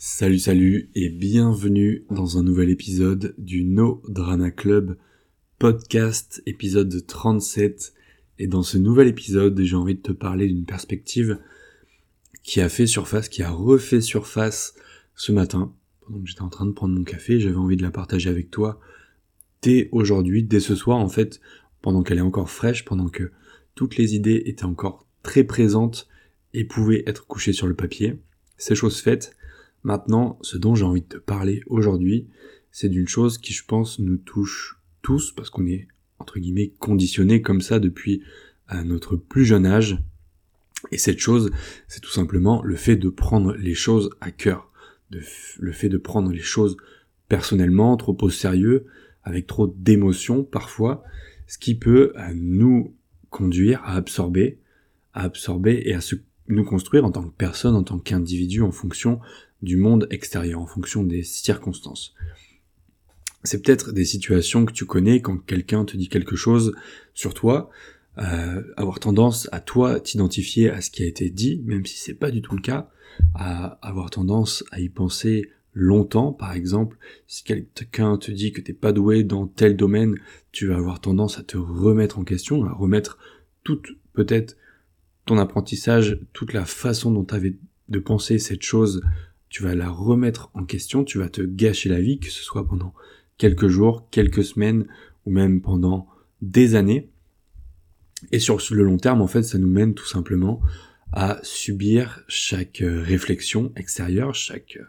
Salut salut et bienvenue dans un nouvel épisode du No Drama Club podcast épisode 37 et dans ce nouvel épisode j'ai envie de te parler d'une perspective qui a fait surface, qui a refait surface ce matin pendant que j'étais en train de prendre mon café, j'avais envie de la partager avec toi dès aujourd'hui, dès ce soir en fait, pendant qu'elle est encore fraîche, pendant que toutes les idées étaient encore très présentes et pouvaient être couchées sur le papier. C'est chose faite, Maintenant, ce dont j'ai envie de te parler aujourd'hui, c'est d'une chose qui, je pense, nous touche tous, parce qu'on est, entre guillemets, conditionné comme ça depuis euh, notre plus jeune âge. Et cette chose, c'est tout simplement le fait de prendre les choses à cœur. le fait de prendre les choses personnellement, trop au sérieux, avec trop d'émotions parfois, ce qui peut euh, nous conduire à absorber, à absorber et à se, nous construire en tant que personne, en tant qu'individu, en fonction du monde extérieur en fonction des circonstances. C'est peut-être des situations que tu connais quand quelqu'un te dit quelque chose sur toi, euh, avoir tendance à toi t'identifier à ce qui a été dit, même si c'est pas du tout le cas, à avoir tendance à y penser longtemps, par exemple, si quelqu'un te dit que t'es pas doué dans tel domaine, tu vas avoir tendance à te remettre en question, à remettre toute peut-être ton apprentissage, toute la façon dont tu avais de penser cette chose tu vas la remettre en question, tu vas te gâcher la vie, que ce soit pendant quelques jours, quelques semaines ou même pendant des années. Et sur le long terme, en fait, ça nous mène tout simplement à subir chaque euh, réflexion extérieure, chaque euh,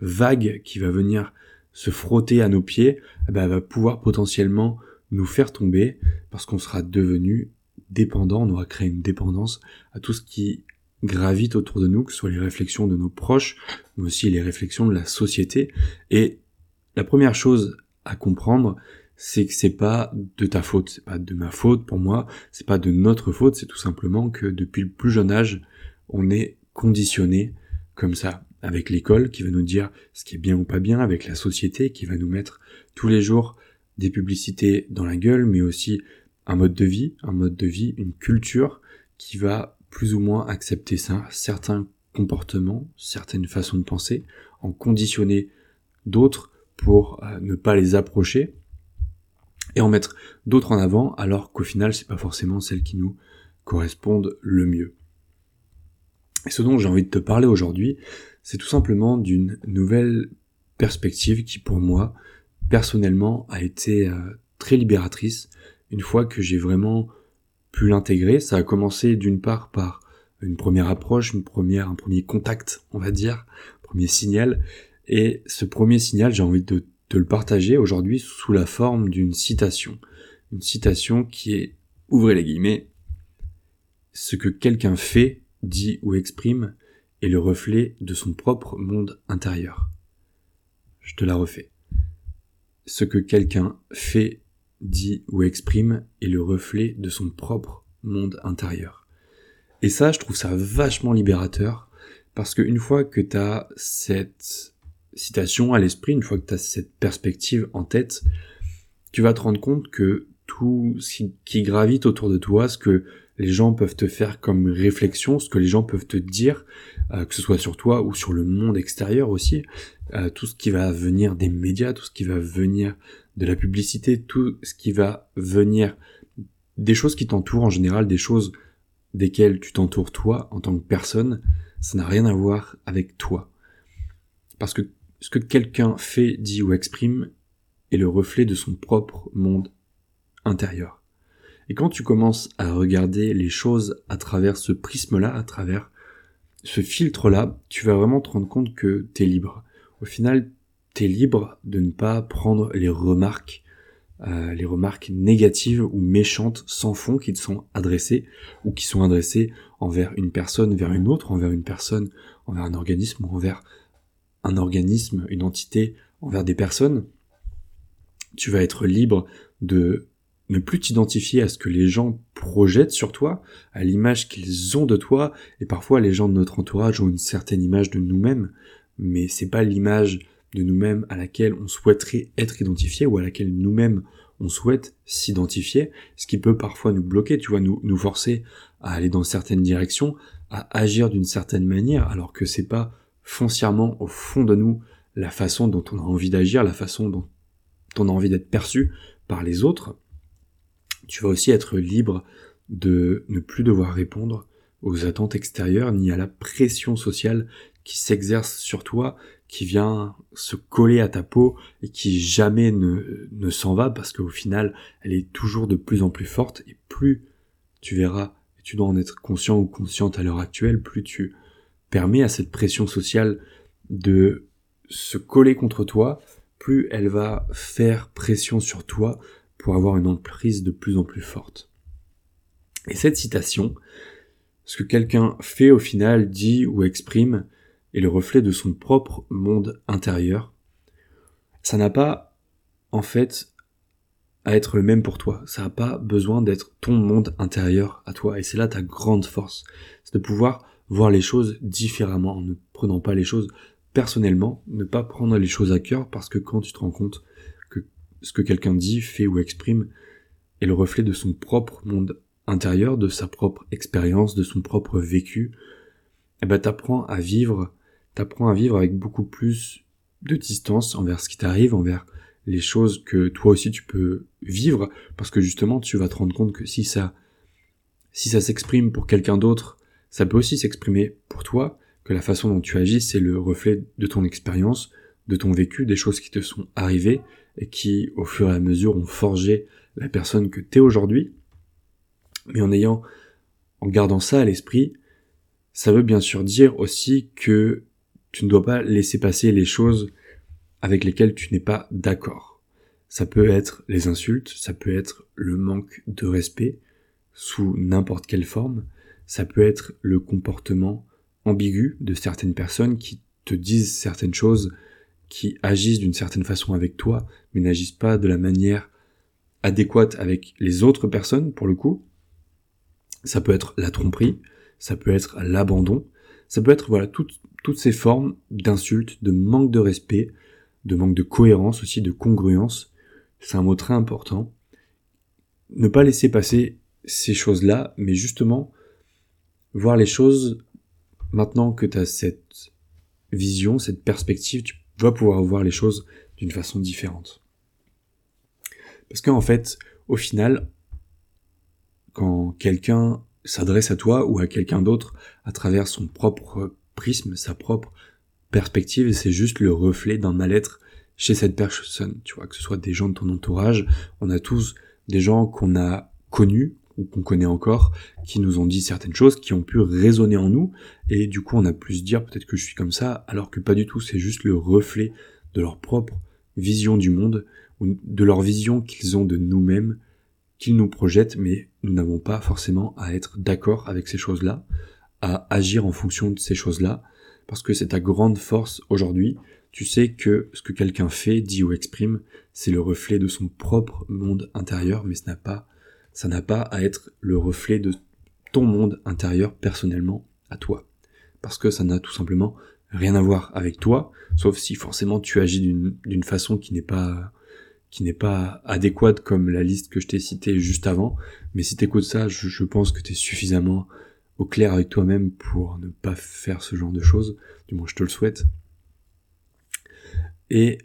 vague qui va venir se frotter à nos pieds, eh ben, va pouvoir potentiellement nous faire tomber parce qu'on sera devenu dépendant, on aura créé une dépendance à tout ce qui gravitent autour de nous, que ce soit les réflexions de nos proches, mais aussi les réflexions de la société. Et la première chose à comprendre, c'est que c'est pas de ta faute, c'est pas de ma faute pour moi, c'est pas de notre faute, c'est tout simplement que depuis le plus jeune âge, on est conditionné comme ça, avec l'école qui va nous dire ce qui est bien ou pas bien, avec la société qui va nous mettre tous les jours des publicités dans la gueule, mais aussi un mode de vie, un mode de vie, une culture qui va plus ou moins accepter ça, certains comportements, certaines façons de penser, en conditionner d'autres pour euh, ne pas les approcher et en mettre d'autres en avant alors qu'au final c'est pas forcément celles qui nous correspondent le mieux. Et ce dont j'ai envie de te parler aujourd'hui, c'est tout simplement d'une nouvelle perspective qui pour moi personnellement a été euh, très libératrice une fois que j'ai vraiment pu l'intégrer. Ça a commencé d'une part par une première approche, une première, un premier contact, on va dire, premier signal. Et ce premier signal, j'ai envie de te le partager aujourd'hui sous la forme d'une citation. Une citation qui est, ouvrez les guillemets, ce que quelqu'un fait, dit ou exprime est le reflet de son propre monde intérieur. Je te la refais. Ce que quelqu'un fait, dit ou exprime est le reflet de son propre monde intérieur. Et ça, je trouve ça vachement libérateur, parce qu'une fois que tu as cette citation à l'esprit, une fois que tu as cette perspective en tête, tu vas te rendre compte que tout ce qui gravite autour de toi, ce que les gens peuvent te faire comme réflexion, ce que les gens peuvent te dire, euh, que ce soit sur toi ou sur le monde extérieur aussi, euh, tout ce qui va venir des médias, tout ce qui va venir de la publicité, tout ce qui va venir des choses qui t'entourent en général, des choses desquelles tu t'entoures toi en tant que personne, ça n'a rien à voir avec toi. Parce que ce que quelqu'un fait, dit ou exprime est le reflet de son propre monde intérieur. Et quand tu commences à regarder les choses à travers ce prisme-là, à travers ce filtre-là, tu vas vraiment te rendre compte que tu es libre. Au final, t'es libre de ne pas prendre les remarques, euh, les remarques négatives ou méchantes sans fond qui te sont adressées ou qui sont adressées envers une personne vers une autre, envers une personne, envers un organisme ou envers un organisme, une entité, envers des personnes. Tu vas être libre de ne plus t'identifier à ce que les gens projettent sur toi, à l'image qu'ils ont de toi, et parfois les gens de notre entourage ont une certaine image de nous-mêmes, mais c'est pas l'image de nous-mêmes à laquelle on souhaiterait être identifié ou à laquelle nous-mêmes on souhaite s'identifier, ce qui peut parfois nous bloquer, tu vois, nous, forcer à aller dans certaines directions, à agir d'une certaine manière, alors que c'est pas foncièrement au fond de nous la façon dont on a envie d'agir, la façon dont on a envie d'être perçu par les autres, tu vas aussi être libre de ne plus devoir répondre aux attentes extérieures ni à la pression sociale qui s'exerce sur toi, qui vient se coller à ta peau et qui jamais ne, ne s'en va parce qu'au final, elle est toujours de plus en plus forte et plus tu verras, et tu dois en être conscient ou consciente à l'heure actuelle, plus tu permets à cette pression sociale de se coller contre toi, plus elle va faire pression sur toi pour avoir une emprise de plus en plus forte. Et cette citation, ce que quelqu'un fait au final, dit ou exprime, est le reflet de son propre monde intérieur. Ça n'a pas, en fait, à être le même pour toi. Ça n'a pas besoin d'être ton monde intérieur à toi. Et c'est là ta grande force. C'est de pouvoir voir les choses différemment, en ne prenant pas les choses personnellement, ne pas prendre les choses à cœur, parce que quand tu te rends compte que ce que quelqu'un dit, fait ou exprime est le reflet de son propre monde intérieur, de sa propre expérience, de son propre vécu, eh ben t'apprends à vivre, t'apprends à vivre avec beaucoup plus de distance envers ce qui t'arrive, envers les choses que toi aussi tu peux vivre, parce que justement tu vas te rendre compte que si ça, si ça s'exprime pour quelqu'un d'autre, ça peut aussi s'exprimer pour toi, que la façon dont tu agis c'est le reflet de ton expérience, de ton vécu, des choses qui te sont arrivées et qui au fur et à mesure ont forgé la personne que t'es aujourd'hui. Mais en ayant, en gardant ça à l'esprit, ça veut bien sûr dire aussi que tu ne dois pas laisser passer les choses avec lesquelles tu n'es pas d'accord. Ça peut être les insultes, ça peut être le manque de respect sous n'importe quelle forme, ça peut être le comportement ambigu de certaines personnes qui te disent certaines choses, qui agissent d'une certaine façon avec toi, mais n'agissent pas de la manière adéquate avec les autres personnes pour le coup. Ça peut être la tromperie, ça peut être l'abandon, ça peut être voilà toutes, toutes ces formes d'insultes, de manque de respect, de manque de cohérence aussi, de congruence. C'est un mot très important. Ne pas laisser passer ces choses-là, mais justement voir les choses maintenant que tu as cette vision, cette perspective, tu vas pouvoir voir les choses d'une façon différente. Parce qu'en fait, au final, quand quelqu'un s'adresse à toi ou à quelqu'un d'autre à travers son propre prisme, sa propre perspective, c'est juste le reflet d'un mal-être chez cette personne, tu vois, que ce soit des gens de ton entourage, on a tous des gens qu'on a connus ou qu'on connaît encore, qui nous ont dit certaines choses, qui ont pu résonner en nous, et du coup on a pu se dire peut-être que je suis comme ça, alors que pas du tout, c'est juste le reflet de leur propre vision du monde, ou de leur vision qu'ils ont de nous-mêmes, qu'ils nous projettent, mais nous n'avons pas forcément à être d'accord avec ces choses-là, à agir en fonction de ces choses-là, parce que c'est ta grande force aujourd'hui. Tu sais que ce que quelqu'un fait, dit ou exprime, c'est le reflet de son propre monde intérieur, mais ça n'a pas, ça n'a pas à être le reflet de ton monde intérieur personnellement à toi. Parce que ça n'a tout simplement rien à voir avec toi, sauf si forcément tu agis d'une façon qui n'est pas qui n'est pas adéquate comme la liste que je t'ai citée juste avant. Mais si t'écoutes ça, je, pense que t'es suffisamment au clair avec toi-même pour ne pas faire ce genre de choses. Du moins, je te le souhaite. Et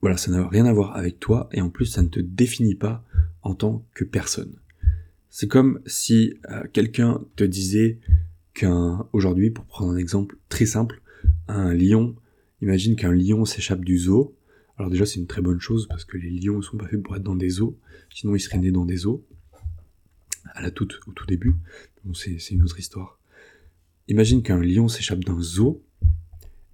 voilà, ça n'a rien à voir avec toi et en plus, ça ne te définit pas en tant que personne. C'est comme si euh, quelqu'un te disait qu'un aujourd'hui, pour prendre un exemple très simple, un lion, imagine qu'un lion s'échappe du zoo alors déjà c'est une très bonne chose parce que les lions ne sont pas faits pour être dans des eaux, sinon ils seraient nés dans des eaux, à la toute, au tout début. C'est, une autre histoire. Imagine qu'un lion s'échappe d'un zoo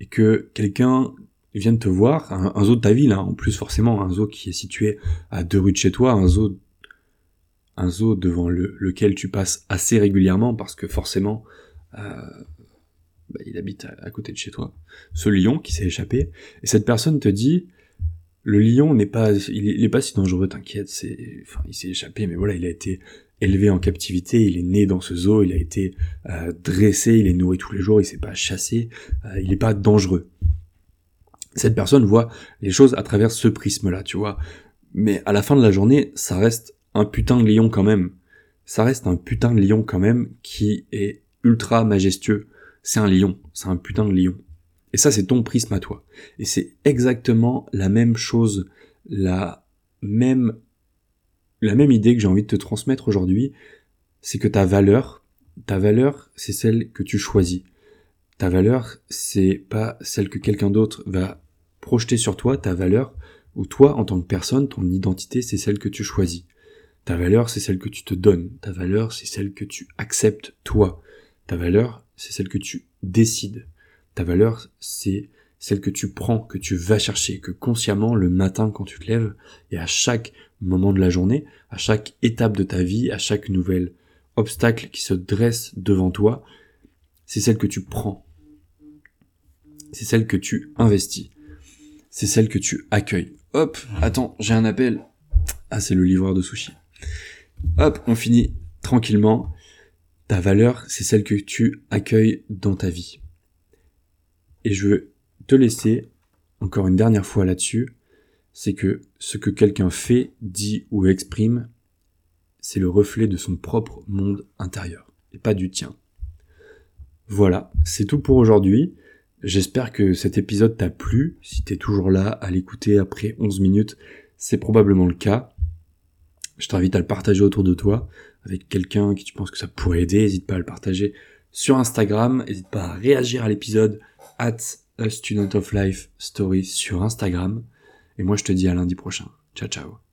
et que quelqu'un vienne te voir, un, zoo de ta ville, hein, en plus forcément un zoo qui est situé à deux rues de chez toi, un zoo, un zoo devant lequel tu passes assez régulièrement parce que forcément euh, bah, il habite à, côté de chez toi. Ce lion qui s'est échappé et cette personne te dit le lion n'est pas, il pas si dangereux, t'inquiète. Il s'est échappé, mais voilà, il a été élevé en captivité, il est né dans ce zoo, il a été euh, dressé, il est nourri tous les jours, il s'est pas chassé, euh, il n'est pas dangereux. Cette personne voit les choses à travers ce prisme-là, tu vois. Mais à la fin de la journée, ça reste un putain de lion quand même. Ça reste un putain de lion quand même qui est ultra majestueux. C'est un lion, c'est un putain de lion. Et ça, c'est ton prisme à toi. Et c'est exactement la même chose, la même, la même idée que j'ai envie de te transmettre aujourd'hui, c'est que ta valeur, ta valeur, c'est celle que tu choisis. Ta valeur, c'est pas celle que quelqu'un d'autre va projeter sur toi. Ta valeur, ou toi, en tant que personne, ton identité, c'est celle que tu choisis. Ta valeur, c'est celle que tu te donnes. Ta valeur, c'est celle que tu acceptes toi. Ta valeur, c'est celle que tu décides. Ta valeur, c'est celle que tu prends, que tu vas chercher, que consciemment, le matin quand tu te lèves, et à chaque moment de la journée, à chaque étape de ta vie, à chaque nouvel obstacle qui se dresse devant toi, c'est celle que tu prends. C'est celle que tu investis. C'est celle que tu accueilles. Hop, attends, j'ai un appel. Ah, c'est le livreur de sushi. Hop, on finit tranquillement. Ta valeur, c'est celle que tu accueilles dans ta vie. Et je veux te laisser encore une dernière fois là-dessus, c'est que ce que quelqu'un fait, dit ou exprime, c'est le reflet de son propre monde intérieur, et pas du tien. Voilà, c'est tout pour aujourd'hui. J'espère que cet épisode t'a plu. Si t'es toujours là à l'écouter après 11 minutes, c'est probablement le cas. Je t'invite à le partager autour de toi avec quelqu'un qui tu penses que ça pourrait aider. N'hésite pas à le partager sur Instagram. N'hésite pas à réagir à l'épisode a student of life story sur Instagram. Et moi, je te dis à lundi prochain. Ciao, ciao.